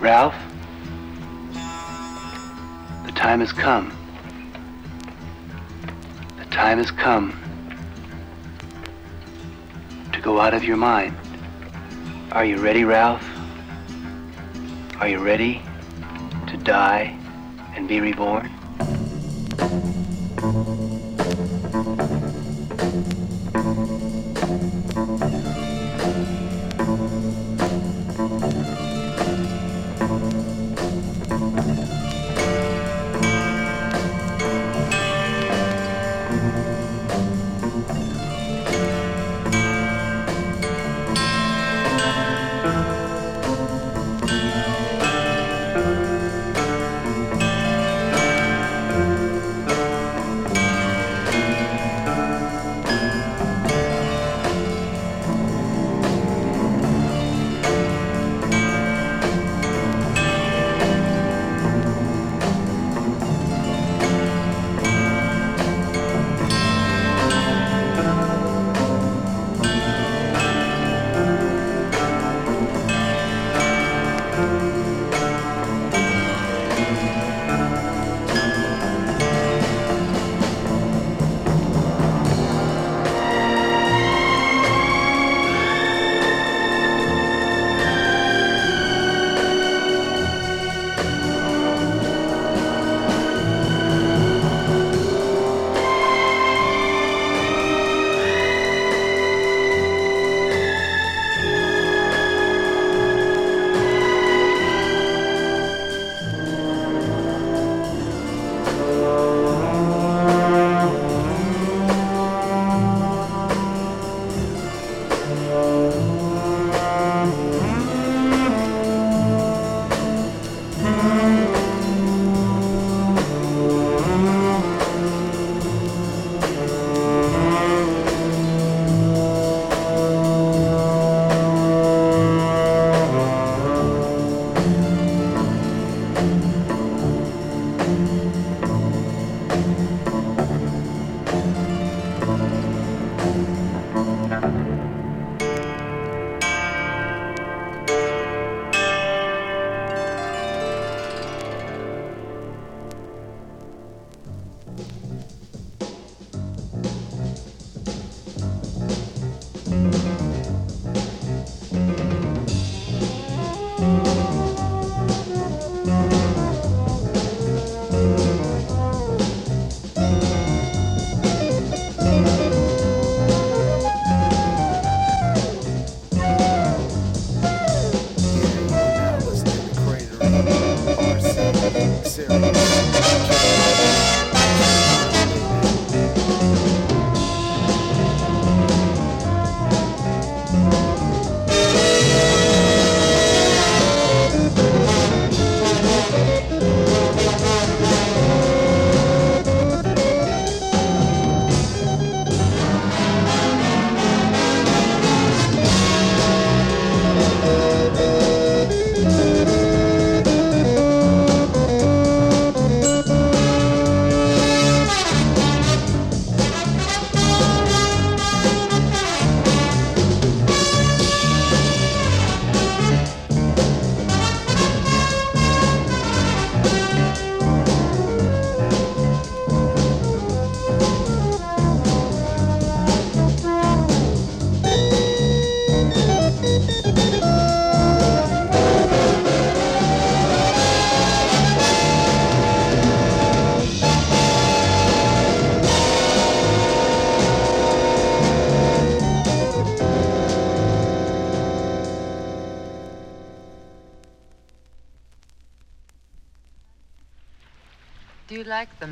Ralph, the time has come. The time has come to go out of your mind. Are you ready, Ralph? Are you ready to die and be reborn?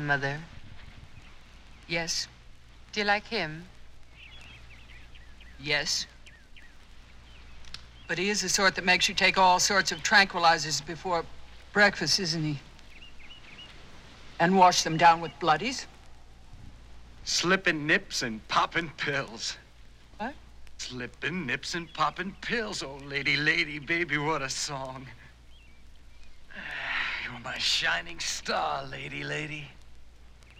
Mother? Yes. Do you like him? Yes. But he is the sort that makes you take all sorts of tranquilizers before breakfast, isn't he? And wash them down with bloodies? Slipping nips and popping pills. What? Slipping nips and popping pills. Oh, lady, lady, baby, what a song. You're my shining star, lady, lady.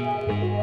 Música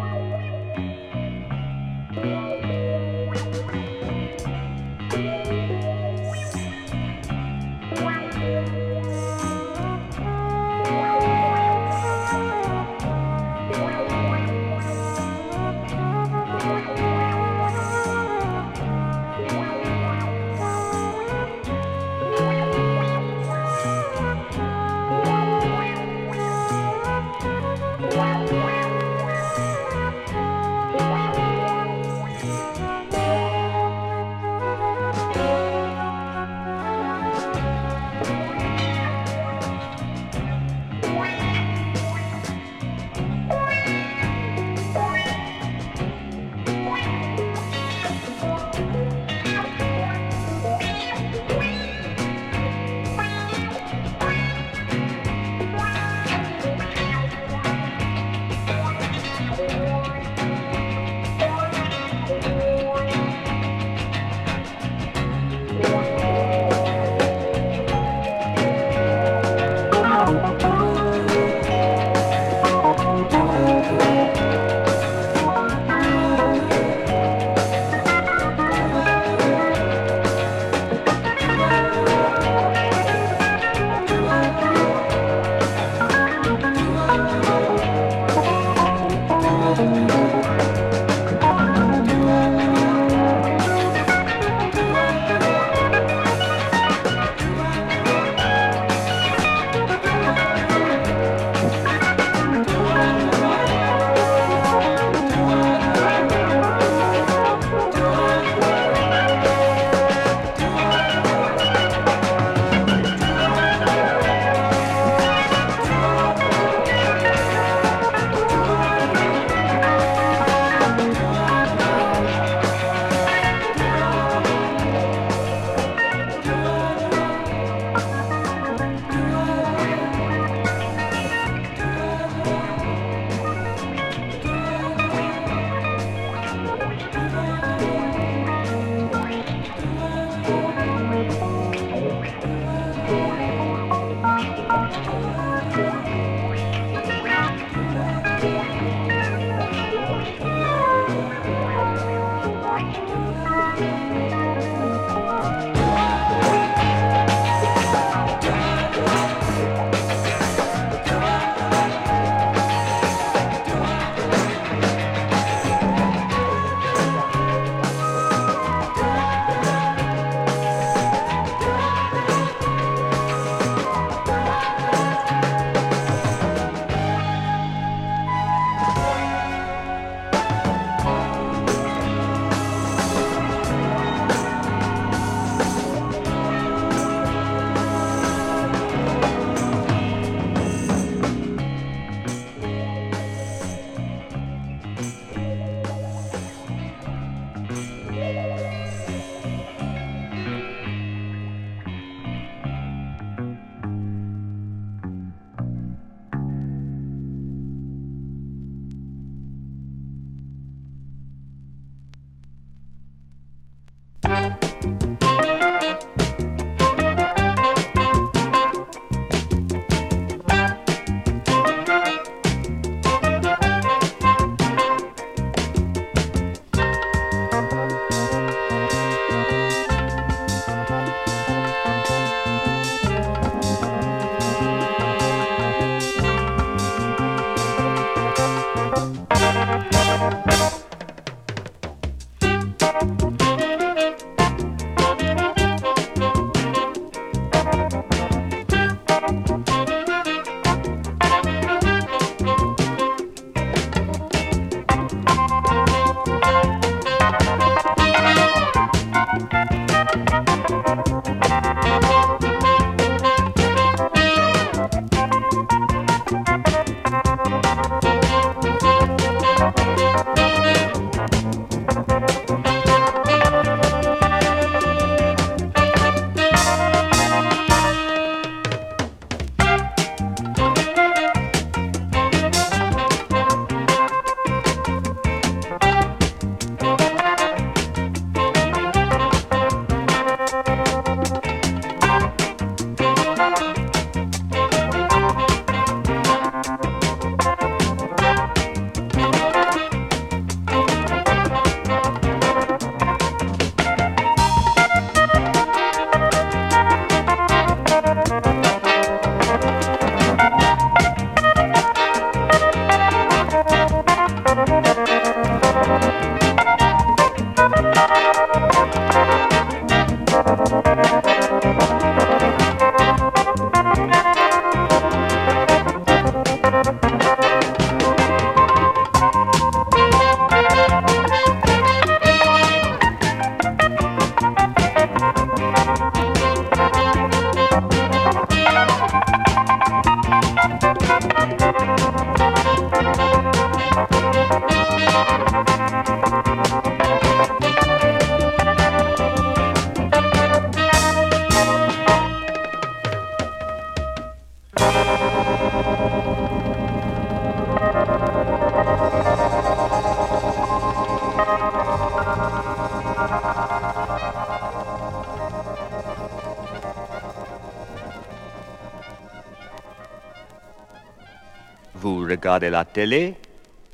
regardez la télé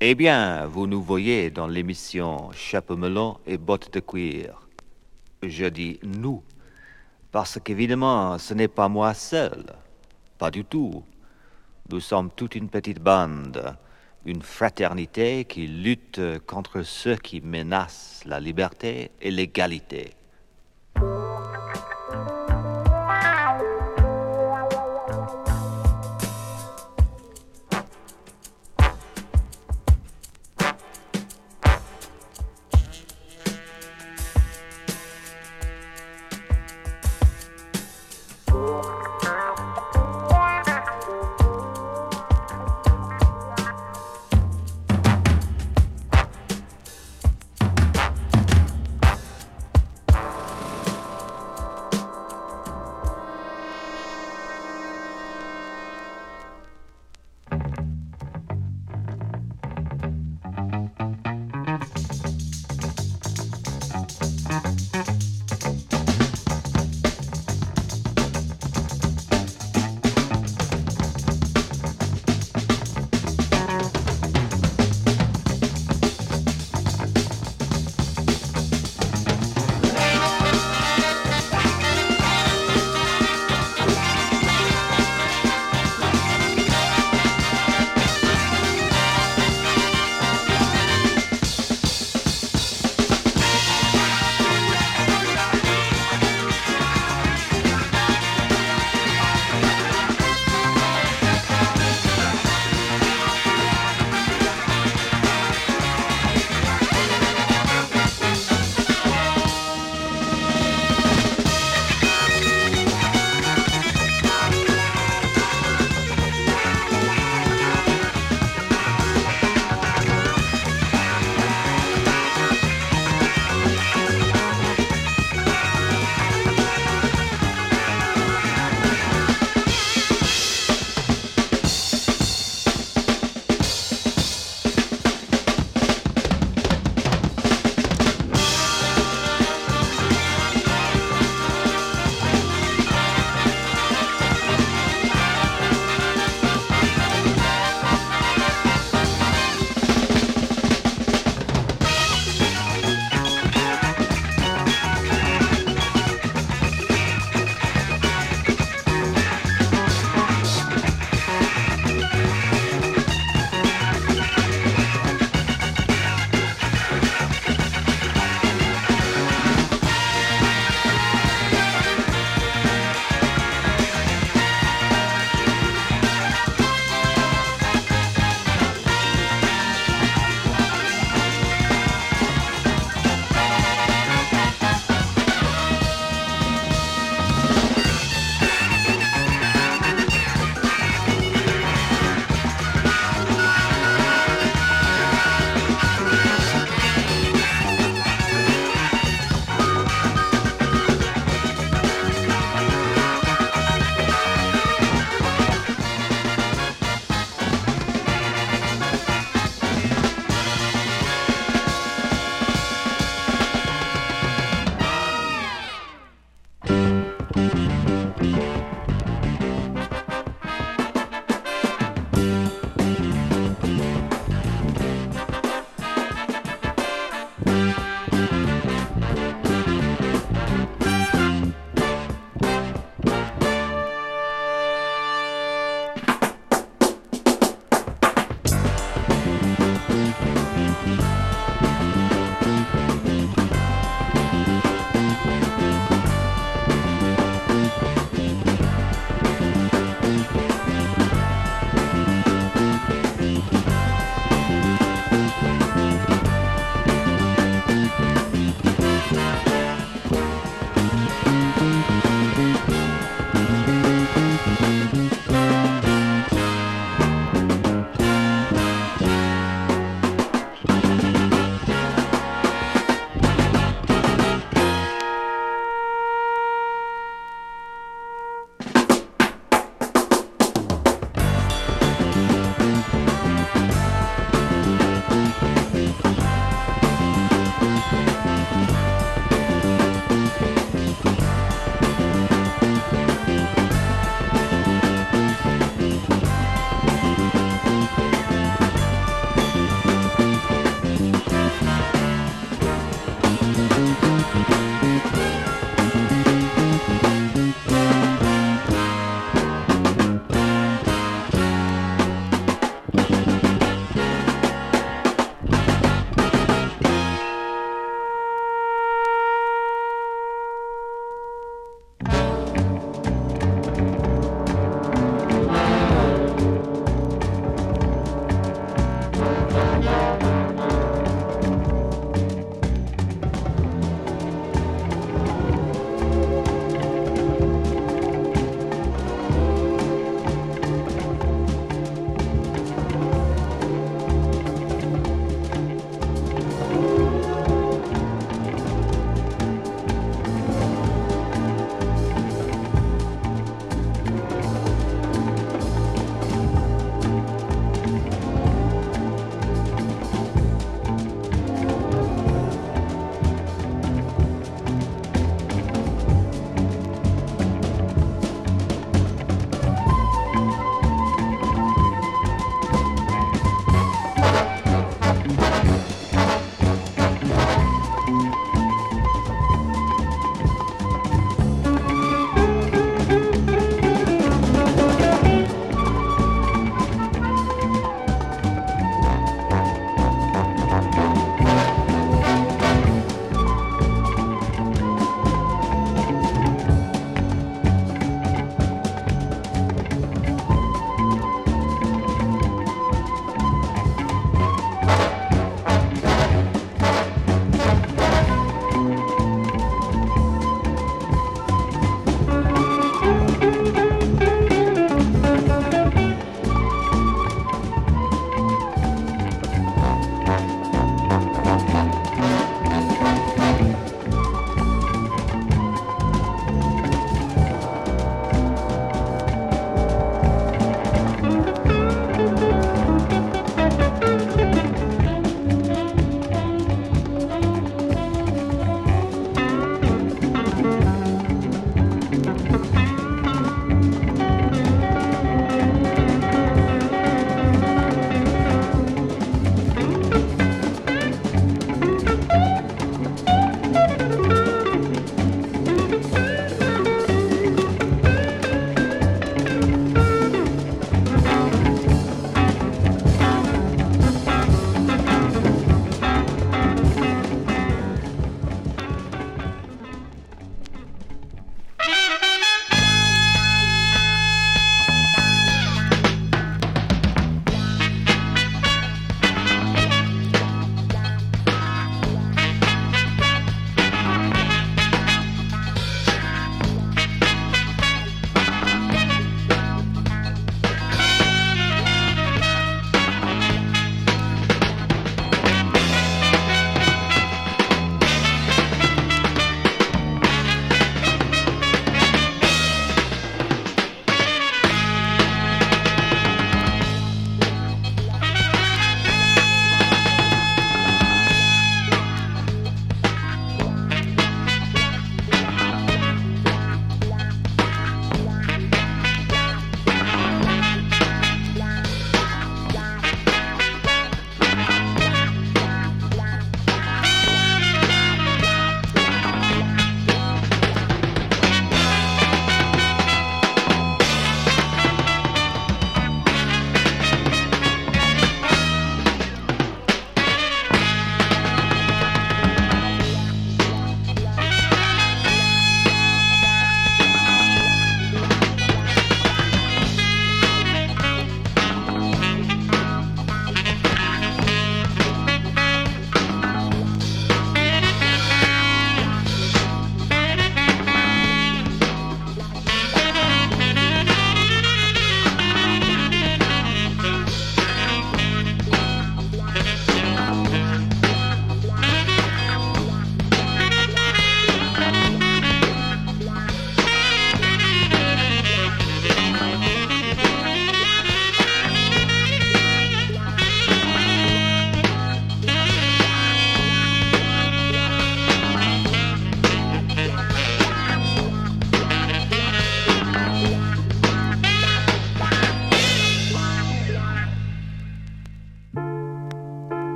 Eh bien, vous nous voyez dans l'émission Chapeau melon et bottes de cuir. Je dis nous, parce qu'évidemment, ce n'est pas moi seul. Pas du tout. Nous sommes toute une petite bande, une fraternité qui lutte contre ceux qui menacent la liberté et l'égalité.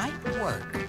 Might work.